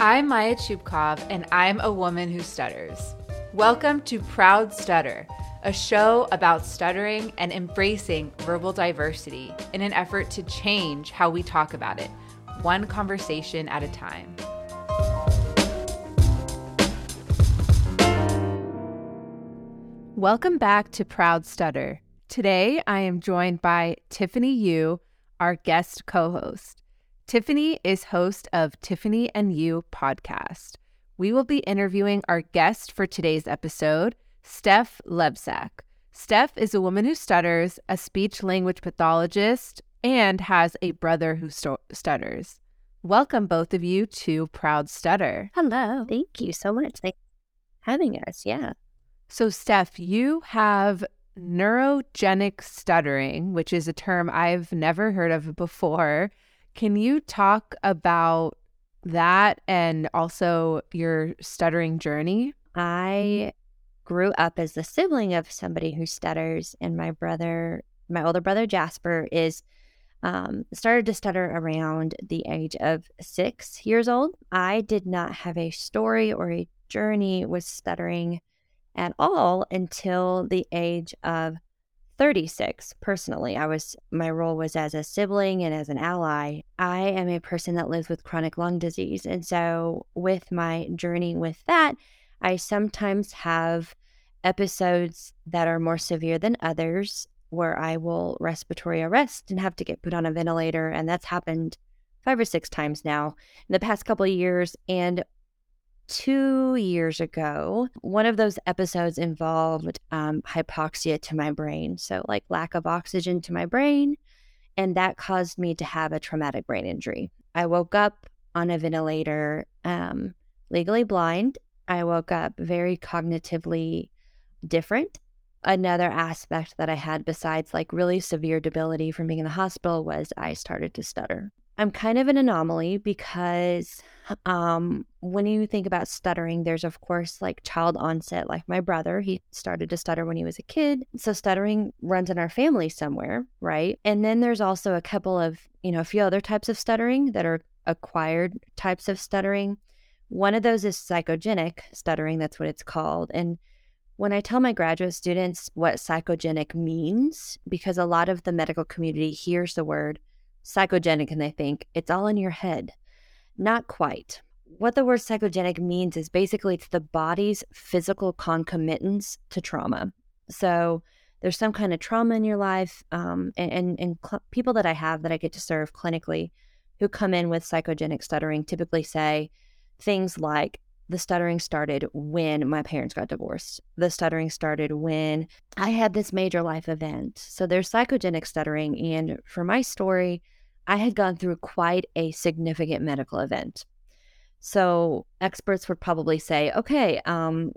I'm Maya Chupkov, and I'm a woman who stutters. Welcome to Proud Stutter, a show about stuttering and embracing verbal diversity in an effort to change how we talk about it, one conversation at a time. Welcome back to Proud Stutter. Today, I am joined by Tiffany Yu, our guest co host. Tiffany is host of Tiffany and Yu podcast. We will be interviewing our guest for today's episode, Steph Lebsack. Steph is a woman who stutters, a speech language pathologist, and has a brother who st- stutters. Welcome, both of you, to Proud Stutter. Hello. Thank you so much. for having us. Yeah. So, Steph, you have neurogenic stuttering, which is a term I've never heard of before. Can you talk about that and also your stuttering journey? I grew up as the sibling of somebody who stutters, and my brother, my older brother Jasper, is um, started to stutter around the age of six years old. I did not have a story or a journey with stuttering at all until the age of 36 personally i was my role was as a sibling and as an ally. I am a person that lives with chronic lung disease and so with my journey with that i sometimes have episodes that are more severe than others where i will respiratory arrest and have to get put on a ventilator and that's happened five or six times now in the past couple of years and two years ago, one of those episodes involved um, hypoxia to my brain. So, like lack of oxygen to my brain. And that caused me to have a traumatic brain injury. I woke up on a ventilator, um, legally blind. I woke up very cognitively different. Another aspect that I had, besides like really severe debility from being in the hospital, was I started to stutter. I'm kind of an anomaly because um, when you think about stuttering, there's of course like child onset, like my brother, he started to stutter when he was a kid. So stuttering runs in our family somewhere, right? And then there's also a couple of, you know, a few other types of stuttering that are acquired types of stuttering. One of those is psychogenic stuttering, that's what it's called. And when I tell my graduate students what psychogenic means, because a lot of the medical community hears the word psychogenic and they think it's all in your head. Not quite. What the word psychogenic means is basically it's the body's physical concomitants to trauma. So there's some kind of trauma in your life, um, and and, and cl- people that I have that I get to serve clinically, who come in with psychogenic stuttering, typically say things like the stuttering started when my parents got divorced. The stuttering started when I had this major life event. So there's psychogenic stuttering. And for my story, I had gone through quite a significant medical event. So experts would probably say, okay, um,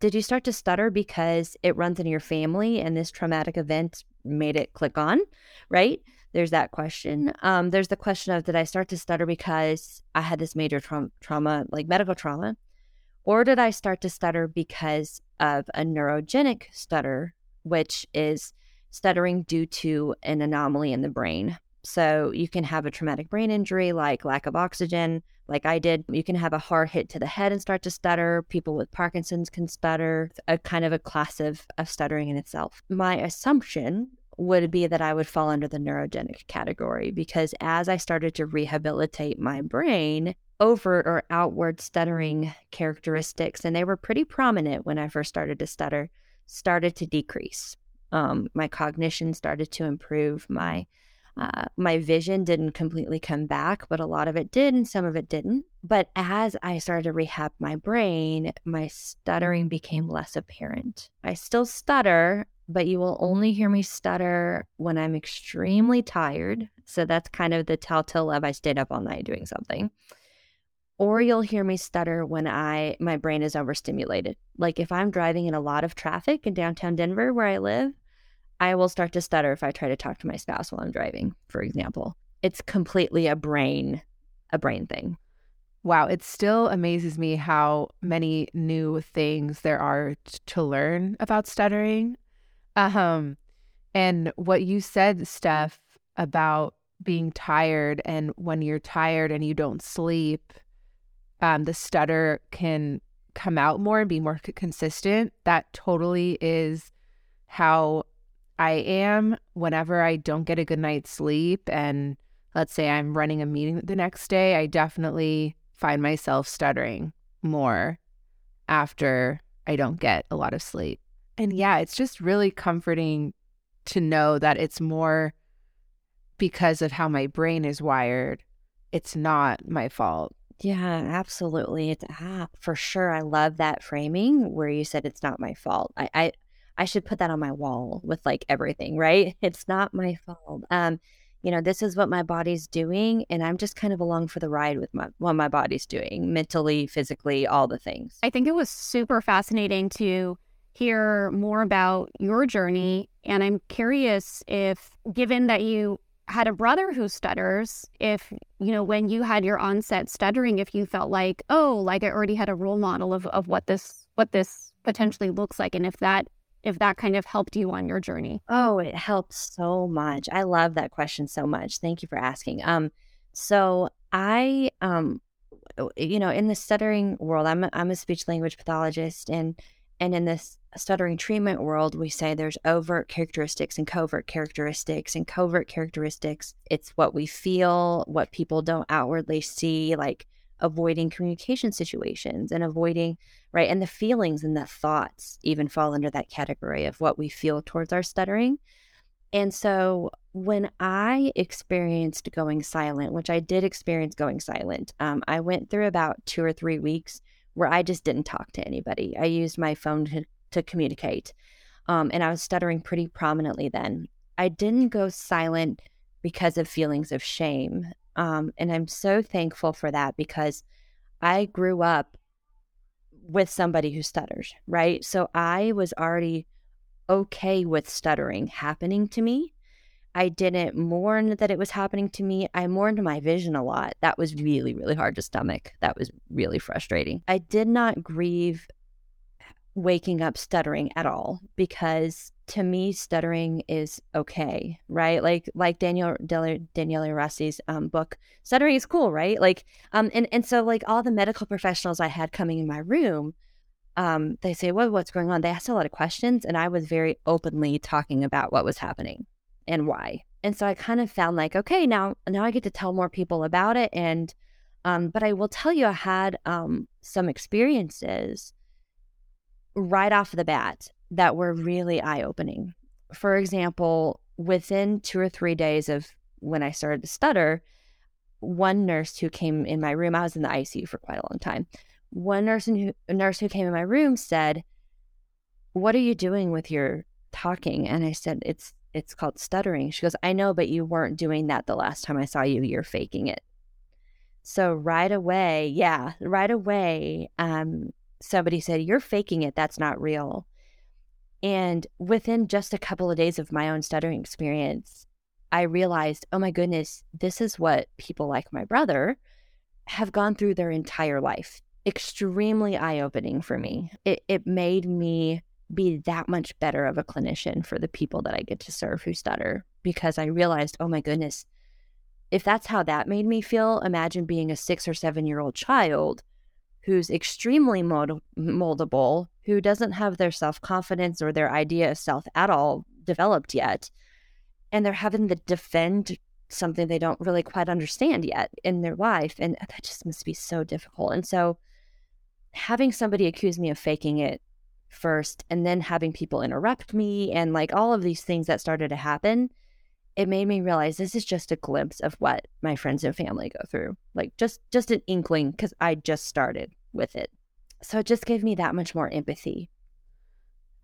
did you start to stutter because it runs in your family and this traumatic event made it click on, right? There's that question. Um, there's the question of did I start to stutter because I had this major tra- trauma, like medical trauma, or did I start to stutter because of a neurogenic stutter, which is stuttering due to an anomaly in the brain? So you can have a traumatic brain injury like lack of oxygen, like I did. You can have a hard hit to the head and start to stutter. People with Parkinson's can stutter, a kind of a class of, of stuttering in itself. My assumption would be that I would fall under the neurogenic category because as I started to rehabilitate my brain, overt or outward stuttering characteristics, and they were pretty prominent when I first started to stutter, started to decrease. Um, my cognition started to improve. My uh, my vision didn't completely come back, but a lot of it did, and some of it didn't. But as I started to rehab my brain, my stuttering became less apparent. I still stutter, but you will only hear me stutter when I'm extremely tired. So that's kind of the telltale of I stayed up all night doing something. Or you'll hear me stutter when I my brain is overstimulated. Like if I'm driving in a lot of traffic in downtown Denver where I live, I will start to stutter if I try to talk to my spouse while I'm driving, for example. It's completely a brain a brain thing. Wow, it still amazes me how many new things there are t- to learn about stuttering. Um, and what you said, Steph, about being tired and when you're tired and you don't sleep, um, the stutter can come out more and be more consistent. That totally is how I am whenever I don't get a good night's sleep. And let's say I'm running a meeting the next day, I definitely find myself stuttering more after I don't get a lot of sleep. And yeah, it's just really comforting to know that it's more because of how my brain is wired. It's not my fault. Yeah, absolutely. It's ah, for sure. I love that framing where you said it's not my fault. I, I I should put that on my wall with like everything, right? It's not my fault. Um, you know, this is what my body's doing, and I'm just kind of along for the ride with my what my body's doing, mentally, physically, all the things. I think it was super fascinating to hear more about your journey. And I'm curious if, given that you had a brother who stutters, if, you know, when you had your onset stuttering, if you felt like, oh, like I already had a role model of, of what this, what this potentially looks like. And if that, if that kind of helped you on your journey. Oh, it helped so much. I love that question so much. Thank you for asking. Um, so I, um, you know, in the stuttering world, I'm a, I'm a speech language pathologist, and and in this stuttering treatment world, we say there's overt characteristics and covert characteristics. And covert characteristics, it's what we feel, what people don't outwardly see, like avoiding communication situations and avoiding, right? And the feelings and the thoughts even fall under that category of what we feel towards our stuttering. And so when I experienced going silent, which I did experience going silent, um, I went through about two or three weeks where I just didn't talk to anybody. I used my phone to to communicate. Um, and I was stuttering pretty prominently then. I didn't go silent because of feelings of shame. Um, and I'm so thankful for that because I grew up with somebody who stutters, right? So I was already okay with stuttering happening to me. I didn't mourn that it was happening to me. I mourned my vision a lot. That was really, really hard to stomach. That was really frustrating. I did not grieve waking up stuttering at all because to me stuttering is okay right? Like like daniel daniele rossi's um, book stuttering is cool right? Like um and and so like all the medical professionals i had coming in my room um they say well what's going on? They asked a lot of questions and i was very openly talking about what was happening and why. And so i kind of found like okay now now i get to tell more people about it and um but i will tell you i had um some experiences right off the bat that were really eye opening. For example, within two or three days of when I started to stutter, one nurse who came in my room, I was in the ICU for quite a long time. One nurse who, nurse who came in my room said, "What are you doing with your talking?" And I said, "It's it's called stuttering." She goes, "I know, but you weren't doing that the last time I saw you. You're faking it." So right away, yeah, right away, um, somebody said, You're faking it. That's not real. And within just a couple of days of my own stuttering experience, I realized, oh my goodness, this is what people like my brother have gone through their entire life. Extremely eye opening for me. It, it made me be that much better of a clinician for the people that I get to serve who stutter because I realized, oh my goodness, if that's how that made me feel, imagine being a six or seven year old child who's extremely mold- moldable, who doesn't have their self confidence or their idea of self at all developed yet. And they're having to defend something they don't really quite understand yet in their life. And that just must be so difficult. And so having somebody accuse me of faking it first and then having people interrupt me and like all of these things that started to happen it made me realize this is just a glimpse of what my friends and family go through like just just an inkling because i just started with it. So it just gave me that much more empathy.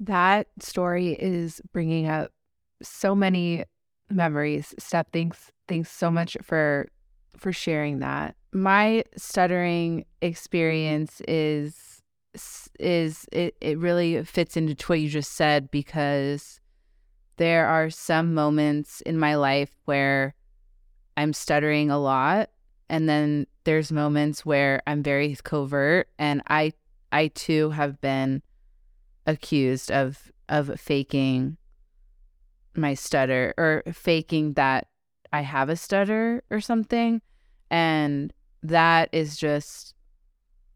That story is bringing up so many memories steph thanks thanks so much for for sharing that. My stuttering experience is is it, it really fits into what you just said because there are some moments in my life where I'm stuttering a lot and then there's moments where I'm very covert and I I too have been accused of of faking my stutter or faking that I have a stutter or something and that is just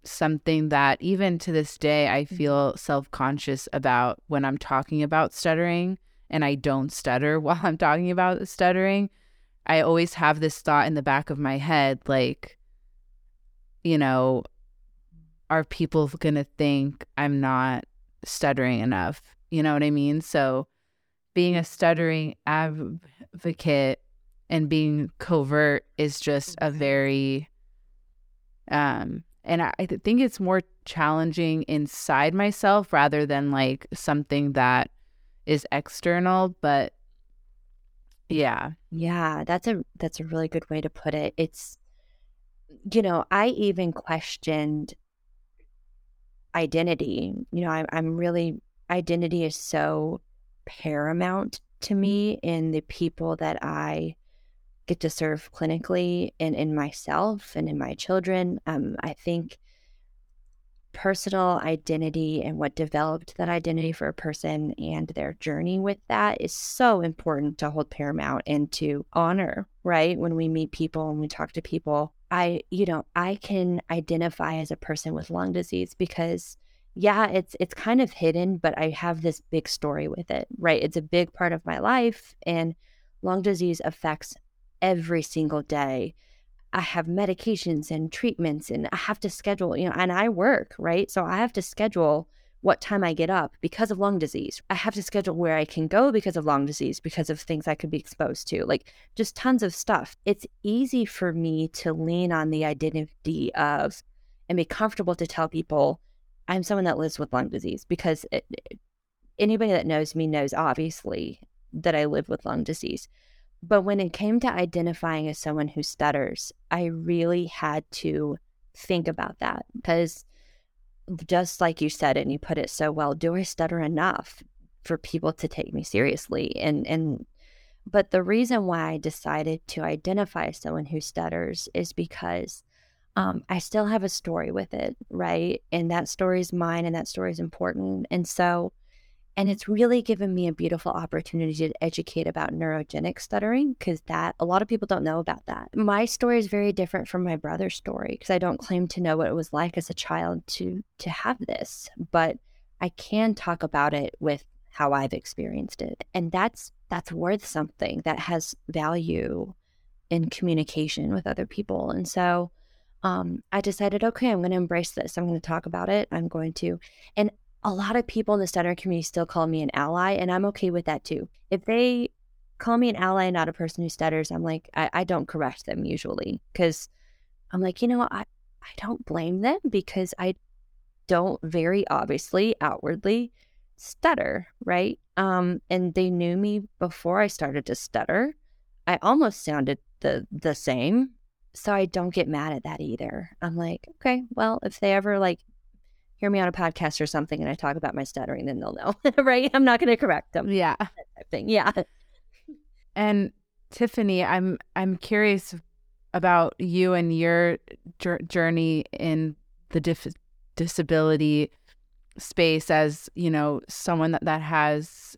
something that even to this day I Mm-hmm. feel self-conscious about when I'm talking about stuttering and I don't stutter while I'm talking about stuttering. I always have this thought in the back of my head like you know are people going to think I'm not stuttering enough? You know what I mean? So being a stuttering advocate and being covert is just a very um and I, I think it's more challenging inside myself rather than like something that is external but yeah Yeah, that's a that's a really good way to put it. It's you know, I even questioned identity. You know, I, I'm really identity is so paramount to me in the people that I get to serve clinically and in myself and in my children. Um, I think personal identity and what developed that identity for a person and their journey with that is so important to hold paramount and to honor, right? When we meet people and we talk to people, I, you know, I can identify as a person with lung disease because yeah, it's it's kind of hidden, but I have this big story with it, right? It's a big part of my life and lung disease affects every single day. I have medications and treatments and I have to schedule, you know, and I work, right? So I have to schedule what time I get up because of lung disease. I have to schedule where I can go because of lung disease, because of things I could be exposed to, like just tons of stuff. It's easy for me to lean on the identity of and be comfortable to tell people I'm someone that lives with lung disease because it, anybody that knows me knows obviously that I live with lung disease. But when it came to identifying as someone who stutters, I really had to think about that because just like you said and you put it so well, do I stutter enough for people to take me seriously? And and but the reason why I decided to identify as someone who stutters is because um, I still have a story with it, right? And that story is mine and that story is important. And so and it's really given me a beautiful opportunity to educate about neurogenic stuttering because that a lot of people don't know about that. My story is very different from my brother's story because I don't claim to know what it was like as a child to to have this, but I can talk about it with how I've experienced it. And that's that's worth something that has value in communication with other people. And so um, I decided, okay, I'm going to embrace this. I'm going to talk about it. I'm going to, and a lot of people in the stuttering community still call me an ally, and I'm okay with that too. If they call me an ally and not a person who stutters, I'm like, I, I don't correct them usually because I'm like, you know, I, I don't blame them because I don't very obviously outwardly stutter, right? Um, and they knew me before I started to stutter. I almost sounded the the same, so I don't get mad at that either. I'm like, okay, well, if they ever like hear me on a podcast or something and I talk about my stuttering, then they'll know, right? I'm not going to correct them. yeah That type thing. Yeah. and tiffany i'm i'm curious about you and your jour- journey in the dif- disability space as you know someone that, that has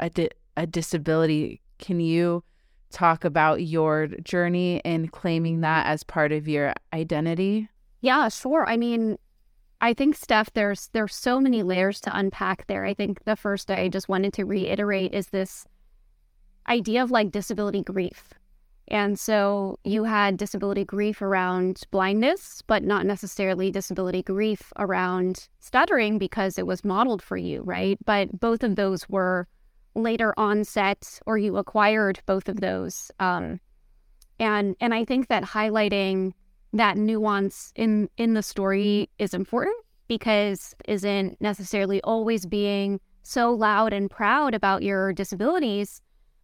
a, di- a disability can you talk about your journey in claiming that as part of your identity Yeah, sure. I mean, I think Steph, there's there's so many layers to unpack there. I think the first I just wanted to reiterate is this idea of like disability grief. And so you had disability grief around blindness, but not necessarily disability grief around stuttering because it was modeled for you, right? But both of those were later onset or you acquired both of those. Um, and and I think that highlighting that nuance in in the story is important because isn't necessarily always being so loud and proud about your disabilities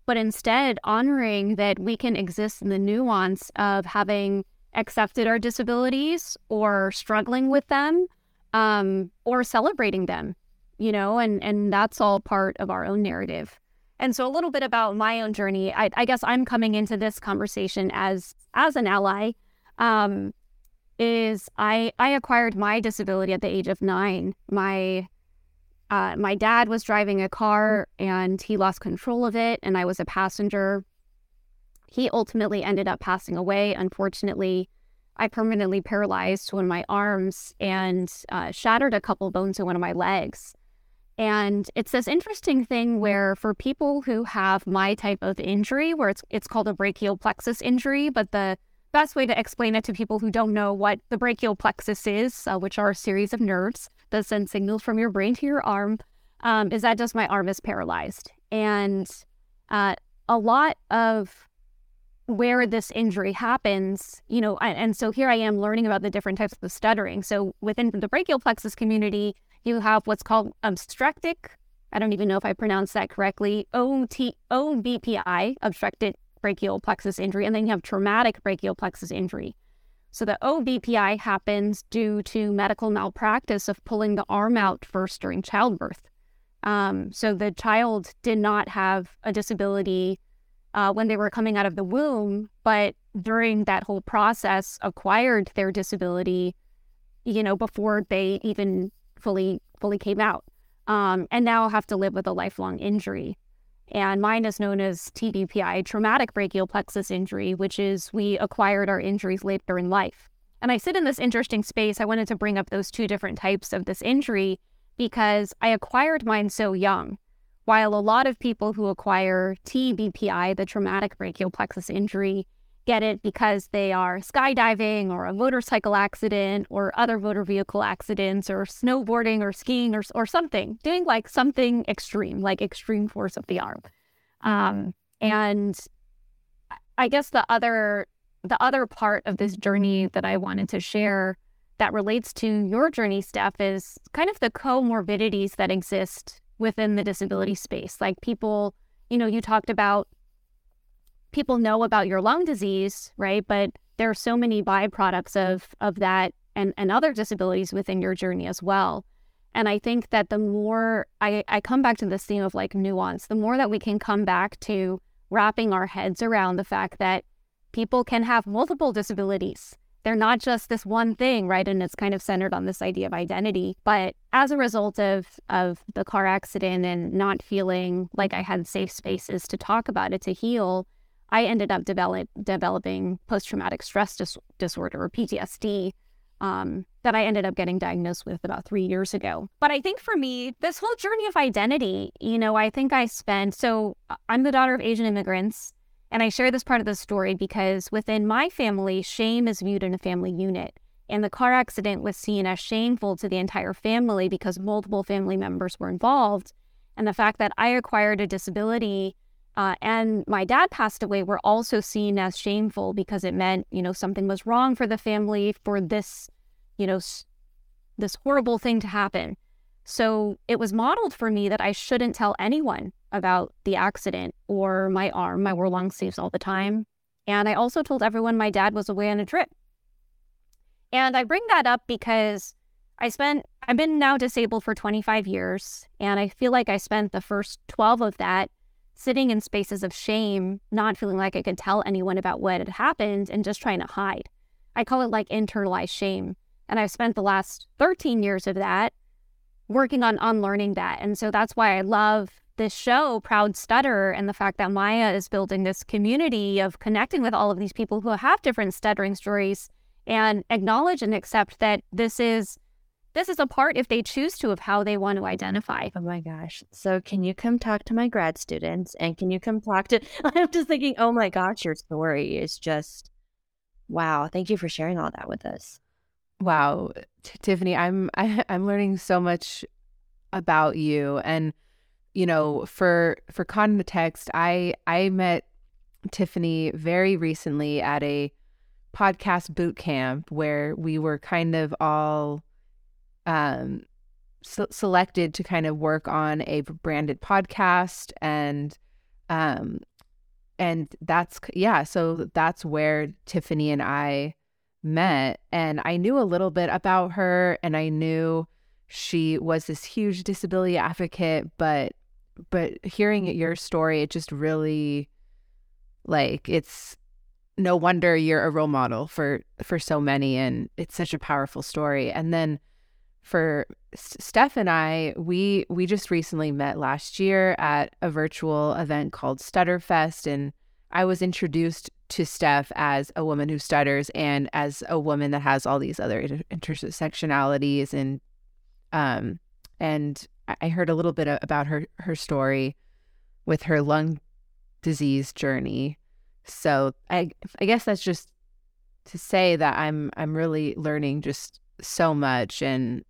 but instead honoring that we can exist in the nuance of having accepted our disabilities or struggling with them um, or celebrating them you know and and that's all part of our own narrative. And so a little bit about my own journey. I, I guess i'm coming into this conversation as as an ally um, is I I acquired my disability at the age of nine. My uh, my dad was driving a car and he lost control of it, and I was a passenger. He ultimately ended up passing away, unfortunately, I permanently paralyzed one of my arms and uh, shattered a couple bones in one of my legs. And it's this interesting thing where for people who have my type of injury, where it's it's called a brachial plexus injury, but the best way to explain it to people who don't know what the brachial plexus is, uh, which are a series of nerves that send signals from your brain to your arm, um, is that just my arm is paralyzed. And uh, a lot of where this injury happens, you know, and, and so here I am learning about the different types of stuttering. So within the brachial plexus community, you have what's called obstructic. I don't even know if I pronounced that correctly. O T O B P I, obstructed brachial plexus injury, and then you have traumatic brachial plexus injury. So the OBPI happens due to medical malpractice of pulling the arm out first during childbirth. Um, so the child did not have a disability uh, when they were coming out of the womb, but during that whole process acquired their disability, you know, before they even fully fully came out, um, and now have to live with a lifelong injury. And mine is known as TBPI, traumatic brachial plexus injury, which is we acquired our injuries later in life. And I sit in this interesting space. I wanted to bring up those two different types of this injury because I acquired mine so young. While a lot of people who acquire TBPI, the traumatic brachial plexus injury, get it because they are skydiving or a motorcycle accident or other motor vehicle accidents or snowboarding or skiing or, or something, doing like something extreme, like extreme force of the arm. Um, and I guess the other the other part of this journey that I wanted to share that relates to your journey, Steph, is kind of the comorbidities that exist within the disability space. Like people, you know, you talked about people know about your lung disease, right? But there are so many byproducts of of that and, and other disabilities within your journey as well. And I think that the more I, I come back to this theme of like nuance, the more that we can come back to wrapping our heads around the fact that people can have multiple disabilities they're not just this one thing, right? And it's kind of centered on this idea of identity. But as a result of of the car accident and not feeling like I had safe spaces to talk about it to heal, I ended up develop, developing post traumatic stress dis- disorder or PTSD. Um, that I ended up getting diagnosed with about three years ago. But I think for me, this whole journey of identity, you know, I think I spent so I'm the daughter of Asian immigrants. And I share this part of the story because within my family, shame is viewed in a family unit. And the car accident was seen as shameful to the entire family because multiple family members were involved. And the fact that I acquired a disability uh, and my dad passed away were also seen as shameful because it meant, you know, something was wrong for the family for this, you know, this horrible thing to happen. So it was modeled for me that I shouldn't tell anyone about the accident or my arm. My wore long sleeves all the time. And I also told everyone my dad was away on a trip. And I bring that up because I spent, I've been now disabled for 25 years. And I feel like I spent the first 12 of that sitting in spaces of shame, not feeling like I could tell anyone about what had happened and just trying to hide. I call it like internalized shame. And I've spent the last 13 years of that working on unlearning that. And so that's why I love this show, Proud Stutter, and the fact that Maya is building this community of connecting with all of these people who have different stuttering stories and acknowledge and accept that this is this is a part if they choose to of how they want to identify. Oh my gosh. So can you come talk to my grad students and can you come talk to I'm just thinking, oh my gosh, your story is just wow. Thank you for sharing all that with us. Wow, T- Tiffany, I'm I, am i am learning so much about you, and you know, for for context, I I met Tiffany very recently at a podcast boot camp where we were kind of all um so selected to kind of work on a branded podcast and um and that's yeah so that's where Tiffany and I met. And I knew a little bit about her and I knew she was this huge disability advocate but but hearing your story it just really like it's no wonder you're a role model for for so many and it's such a powerful story. And then for Steph and I we we just recently met last year at a virtual event called Stutterfest and I was introduced to Steph as a woman who stutters and as a woman that has all these other inter- intersectionalities and um and I heard a little bit about her her story with her lung disease journey. So I I guess that's just to say that I'm I'm really learning just so much and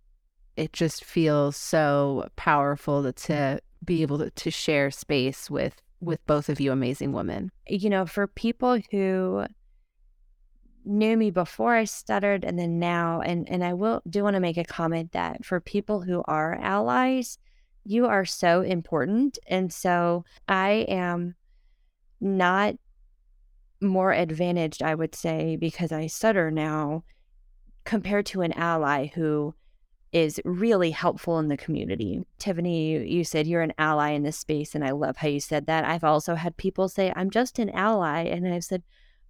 it just feels so powerful to, be able to, to share space with with both of you amazing women. You know, for people who knew me before I stuttered and then now and and I will do want to make a comment that for people who are allies, you are so important and so I am not more advantaged I would say because I stutter now compared to an ally who is really helpful in the community. Tiffany, you said you're an ally in this space, and I love how you said that. I've also had people say, I'm just an ally. And I've said,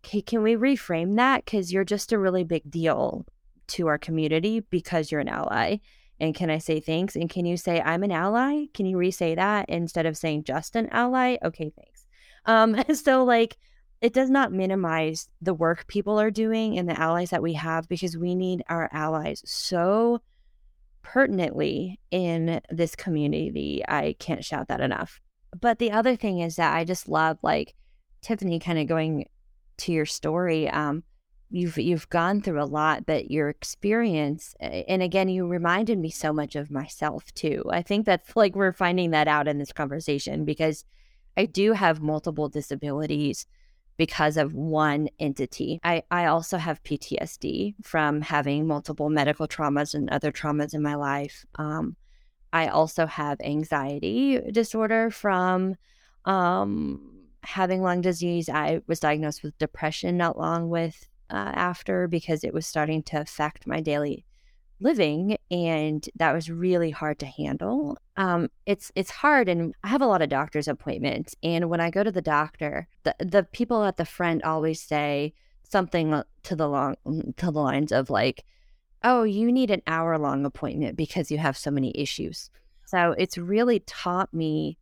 okay, can we reframe that? Because you're just a really big deal to our community because you're an ally. And can I say thanks? And can you say, I'm an ally? Can you re say that instead of saying just an ally? Okay, thanks. Um, so, like, it does not minimize the work people are doing and the allies that we have because we need our allies so pertinently in this community. I can't shout that enough. But the other thing is that I just love like Tiffany kind of going to your story. Um, you've you've gone through a lot, but your experience and again you reminded me so much of myself too. I think that's like we're finding that out in this conversation because I do have multiple disabilities because of one entity. I, I also have PTSD from having multiple medical traumas and other traumas in my life. Um, I also have anxiety disorder from um, having lung disease. I was diagnosed with depression not long with uh, after because it was starting to affect my daily living and that was really hard to handle. Um, it's it's hard and i have a lot of doctor's appointments and when i go to the doctor the, the people at the front always say something to the long to the lines of like oh you need an hour long appointment because you have so many issues. So it's really taught me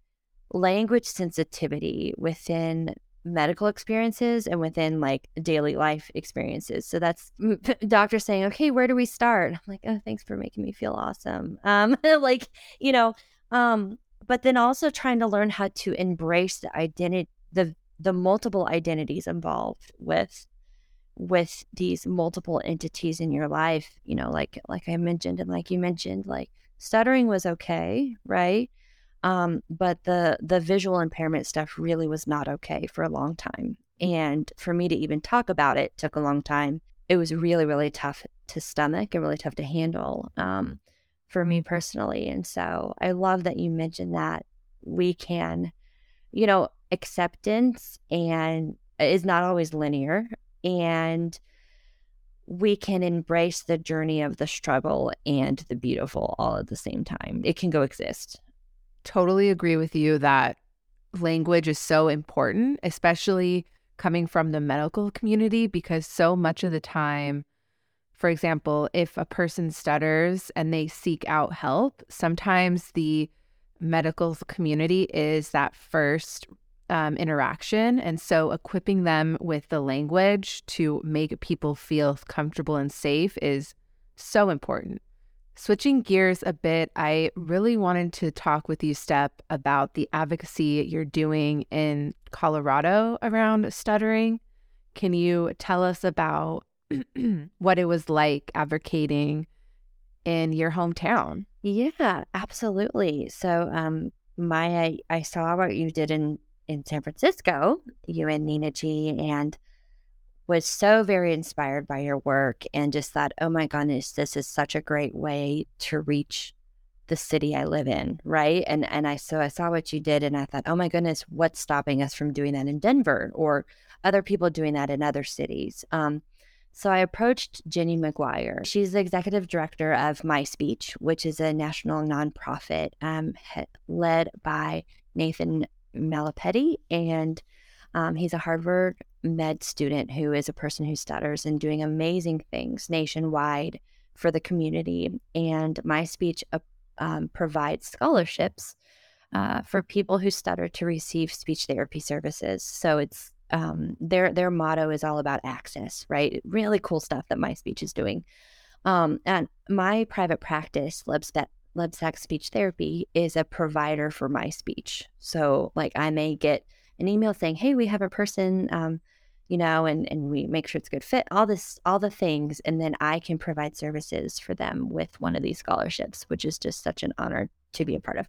language sensitivity within medical experiences and within like daily life experiences. So that's doctor saying, okay, where do we start? I'm like, oh, thanks for making me feel awesome. Um, like, you know, um, but then also trying to learn how to embrace the identity, the the multiple identities involved with with these multiple entities in your life. You know, like like I mentioned and like you mentioned, like stuttering was okay, right? Um, but the the visual impairment stuff really was not okay for a long time. And for me to even talk about it took a long time. It was really, really tough to stomach and really tough to handle um, for me personally. And so I love that you mentioned that we can, you know, acceptance and is not always linear. And we can embrace the journey of the struggle and the beautiful all at the same time. It can coexist totally agree with you that language is so important, especially coming from the medical community, because so much of the time, for example, if a person stutters and they seek out help, sometimes the medical community is that first um, interaction. And so equipping them with the language to make people feel comfortable and safe is so important. Switching gears a bit, I really wanted to talk with you, Steph, about the advocacy you're doing in Colorado around stuttering. Can you tell us about what it was like advocating in your hometown? Yeah, absolutely. So, um, Maya, I, I saw what you did in in San Francisco, you and Nina G, and was so very inspired by your work and just thought, oh my goodness, this is such a great way to reach the city I live in, right? And and I so I saw what you did and I thought, oh my goodness, what's stopping us from doing that in Denver or other people doing that in other cities? Um, so I approached Jenny McGuire. She's the executive director of My Speech, which is a national nonprofit um, led by Nathan Mallipeddi, and um, he's a Harvard med student who is a person who stutters and doing amazing things nationwide for the community. And my speech uh, um, provides scholarships uh, for people who stutter to receive speech therapy services. So it's um, their their motto is all about access, right? Really cool stuff that my speech is doing. Um, and my private practice, Lebsack Speech Therapy, is a provider for my speech. So, like, I may get an email saying, "Hey, we have a person." You know, and and we make sure it's a good fit, all this, all the things, and then I can provide services for them with one of these scholarships, which is just such an honor to be a part of.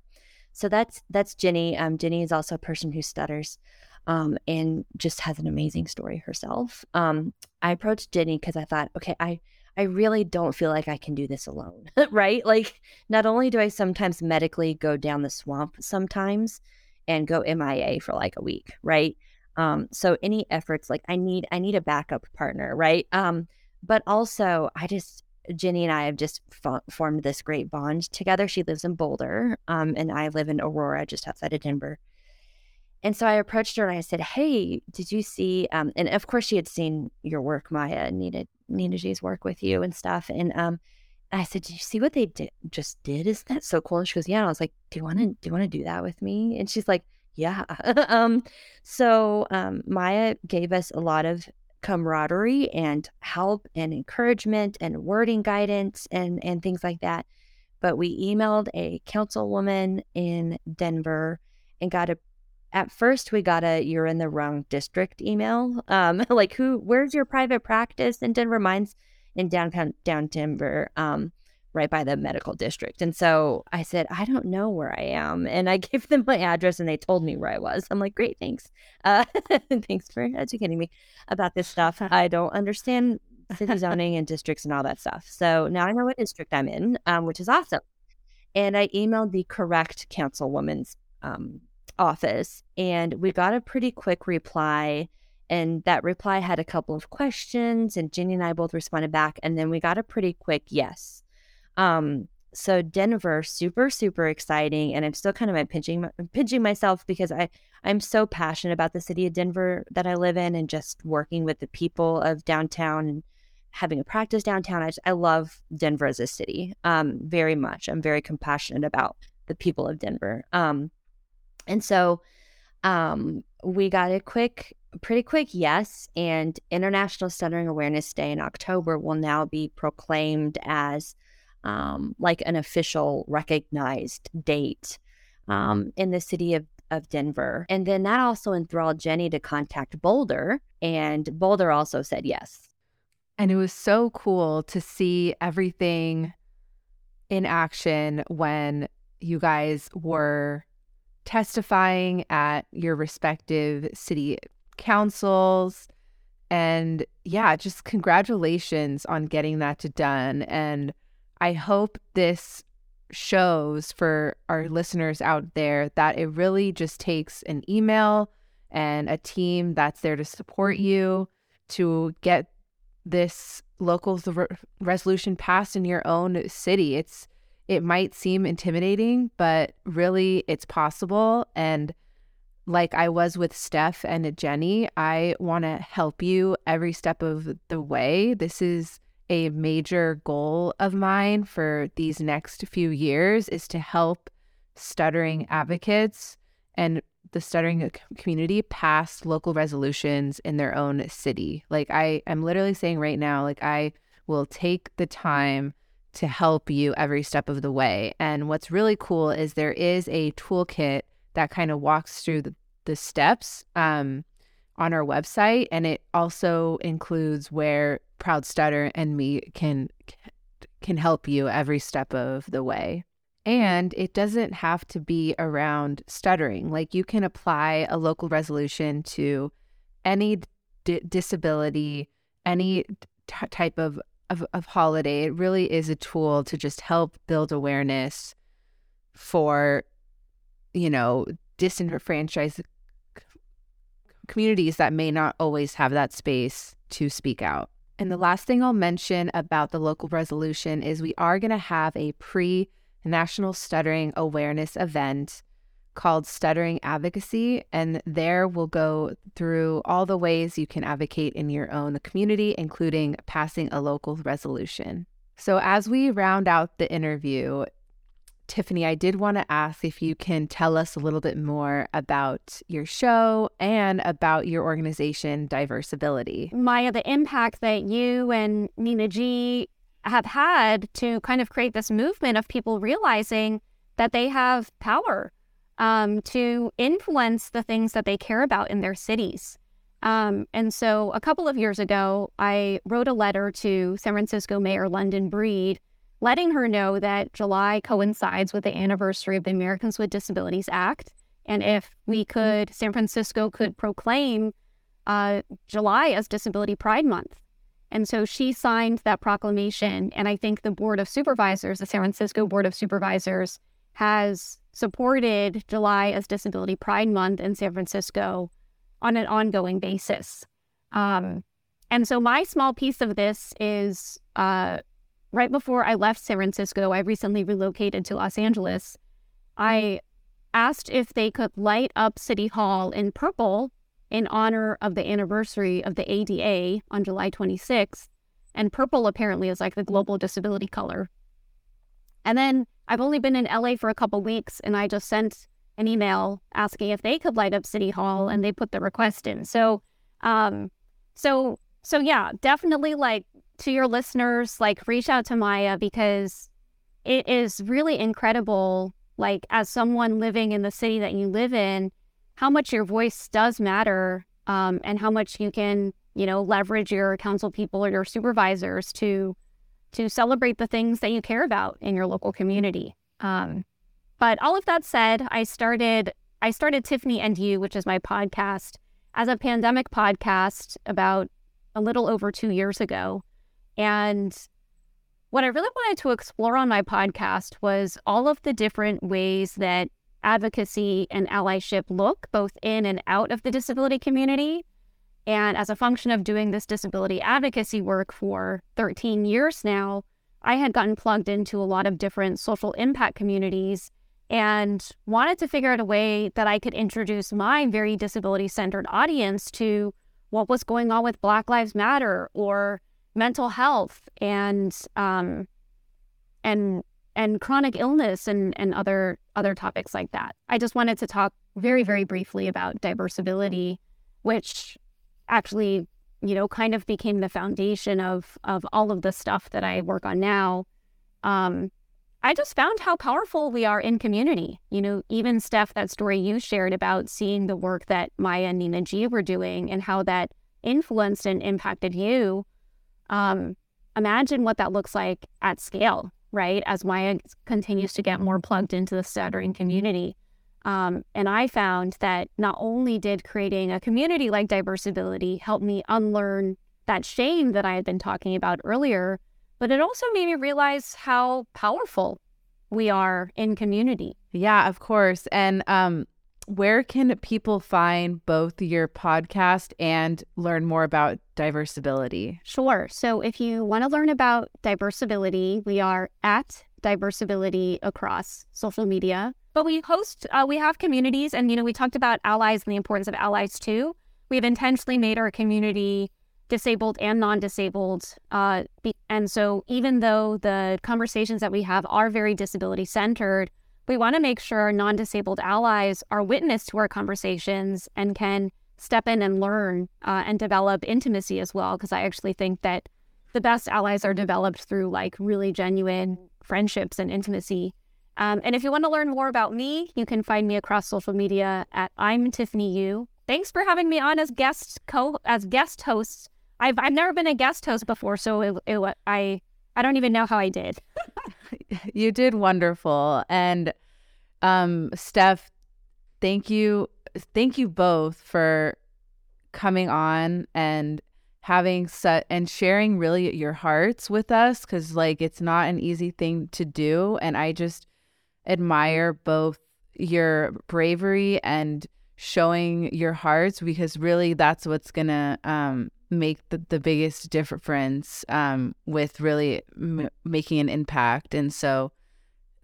So that's that's Jenny. Um, Jenny is also a person who stutters, um, and just has an amazing story herself. Um, I approached Jenny because I thought, okay, I I really don't feel like I can do this alone, right? Like, not only do I sometimes medically go down the swamp sometimes and go MIA for like a week, right? Um, so any efforts like I need I need a backup partner, right? Um, but also I just Jenny and I have just formed this great bond together. She lives in Boulder, um, and I live in Aurora, just outside of Denver. And so I approached her and I said, "Hey, did you see?" Um, and of course, she had seen your work, Maya, needed Nina G's work with you and stuff. And um, I said, "Did you see what they did? Just did? Isn't that so cool?" And she goes, "Yeah." And I was like, "Do you want to? Do you want to do that with me?" And she's like, yeah. um, so um, Maya gave us a lot of camaraderie and help and encouragement and wording guidance and, and things like that. But we emailed a councilwoman in Denver and got a at first we got a you're in the wrong district email. Um, like who where's your private practice in Denver? Mine's in downtown down Denver. Um, right by the medical district. And so I said, I don't know where I am. And I gave them my address and they told me where I was. I'm like, great, thanks. Uh, thanks for educating me about this stuff. I don't understand city zoning and districts and all that stuff. So now I know what district I'm in, um, which is awesome. And I emailed the correct councilwoman's um, office and we got a pretty quick reply. And that reply had a couple of questions, and Jenny and I both responded back. And then we got a pretty quick yes. Um, so Denver, super super exciting, and I'm still kind of pinching pinching myself because I I'm so passionate about the city of Denver that I live in, and just working with the people of downtown and having a practice downtown. I just, I love Denver as a city, um, very much. I'm very compassionate about the people of Denver, um, and so um, we got a quick pretty quick yes and international stuttering awareness day in october will now be proclaimed as um, like an official recognized date um, in the city of, of Denver. And then that also enthralled Jenny to contact Boulder, and Boulder also said yes. And it was so cool to see everything in action when you guys were testifying at your respective city councils. And yeah, just congratulations on getting that to done. And I hope this shows for our mm. listeners out there that it really just takes an email and a team that's there to support mm-hmm. you to get this local re- resolution passed in your own city. It's it might seem intimidating, but really it's possible and like I was with Steph and Jenny, I want to help you every step of the way. This is a major goal of mine for these next few years is to help stuttering advocates and the stuttering community pass local resolutions in their own city. Like I am literally saying right now, like I will take the time to help you every step of the way. And what's really cool is there is a toolkit that kind of walks through the, the steps um, on our website, and it also includes where Proud Stutter and me can can help you every step of the way. And it doesn't have to be around stuttering. Like you can apply a local resolution to any d- disability, any t- type of, of, of holiday. It really is a tool to just help build awareness for, you know, disenfranchised communities that may not always have that space to speak out. And the last thing I'll mention about the local resolution is we are going to have a pre national stuttering awareness event called Stuttering Advocacy. And there we'll go through all the ways you can advocate in your own community, including passing a local resolution. So, as we round out the interview, Tiffany, I did want to ask if you can tell us a little bit more about your show and about your organization, Diversability. Maya, the impact that you and Nina G have had to kind of create this movement of people realizing that they have power um, to influence the things that they care about in their cities. Um, and so a couple of years ago, I wrote a letter to San Francisco Mayor London Breed, letting her know that July coincides with the anniversary of the Americans with Disabilities Act. And if we mm-hmm. could, San Francisco could proclaim uh, July as Disability Pride Month. And so she signed that proclamation. And I think the Board of Supervisors, the San Francisco Board of Supervisors, has supported July as Disability Pride Month in San Francisco on an ongoing basis. Um, and so my small piece of this is uh, right before I left San Francisco, I recently relocated to Los Angeles. I mm-hmm. asked if they could light up City Hall in purple in honor of the anniversary of the ADA on July 26th. And purple apparently is like the mm-hmm. global disability color. And then I've only been in LA for a couple weeks and I just sent an email asking if they could light up City Hall and mm-hmm. they put the request in. So, um, so, so yeah, definitely like to your listeners, like reach out to Maya because it is really incredible. Like, as someone living in the city that you live in, how much your voice does matter um, and how much you can, you know, leverage your council people or your supervisors to to celebrate the things that you care about in your local community. Um, but all of that said, I started I started Tiffany and Yu, which is my podcast, as a pandemic podcast about a little over two years ago. And what I really wanted to explore on my podcast was all of the different ways that advocacy and allyship look both in and out of the disability community. And as a function of doing this disability advocacy work for 13 years now, I had gotten plugged into a lot of different social impact communities and wanted to figure out a way that I could introduce my very disability centered audience to what was going on with Black Lives Matter or mental health and um, and and chronic illness and and other other topics like that. I just wanted to talk very very briefly about diversability, which actually you know kind of became the foundation of of all of the stuff that I work on now. Um, I just found how powerful we are in community. You know, even Steph, that story you shared about seeing the work that Maya and Nina G were doing and how that influenced and impacted you. Um, imagine what that looks like at scale, right? As Maya continues to get more plugged into the stuttering community. Um, and I found that not only did creating a community like Diversability help me unlearn that shame that I had been talking about earlier, but it also made me realize how powerful we are in community. Yeah, of course. And um, where can people find both your podcast and learn more about diversability? Sure. So if you want to learn about diversability, we are at diversability across social media. But we host, uh, we have communities, and you know, we talked about allies and the importance of allies too. We've intentionally made our community disabled and non-disabled, uh, be- and so even though the conversations that we have are very disability centered, we want to make sure non disabled allies are witness to our conversations and can step in and learn uh, and develop intimacy as well. Because I actually think that the best allies are developed through like really genuine friendships and intimacy. Um, and if you want to learn more about me, you can find me across social media at I'm Tiffany Yu. Thanks for having me on as guest co as guest host. I've I've never been a guest host before, so it, it, I I don't even know how I did. you did wonderful. And um, Steph, thank you. Thank you both for coming on and having set and sharing really your hearts with us because like it's not an easy thing to do and i just admire both your bravery and showing your hearts because really that's what's gonna um, make the, the biggest difference um, with really m- making an impact. And so,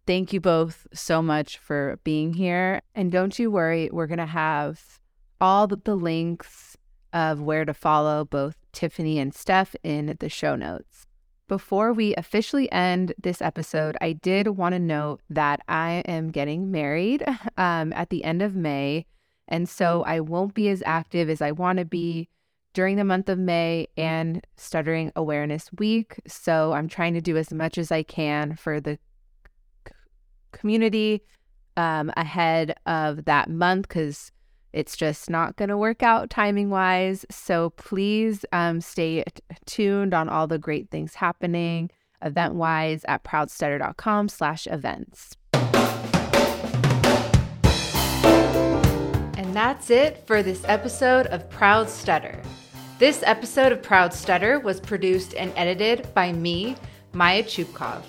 thank you both so much for being here. And don't you worry, we're going to have all the, links of where to follow both Tiffany and Steph in the show notes. Before we officially end this episode, I did want to note that I am getting married um, at the end of May. And so I won't be as active as I want to be during the month of May and Stuttering Awareness Week. So I'm trying to do as much as I can for the community um, ahead of that month because it's just not going to work out timing wise. So please um, stay t- tuned on all the great things happening event wise at proudstutter.com slash events. And that's it for this episode of Proud Stutter. This episode of Proud Stutter was produced and edited by me, Maya Chupkov.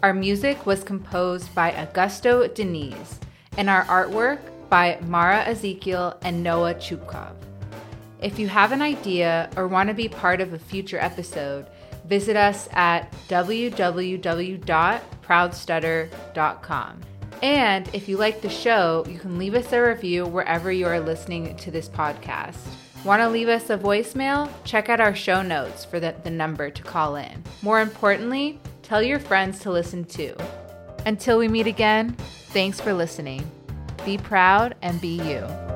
Our music was composed by Augusto Deniz, and our artwork by Mara Ezekiel and Noah Chupkov. If you have an idea or want to be part of a future episode, visit us at www.proudstutter.com. And if you like the show, you can leave us a review wherever you are listening to this podcast. Want to leave us a voicemail? Check out our show notes for the, the number to call in. More importantly, tell your friends to listen too. Until we meet again, thanks for listening. Be proud and be you.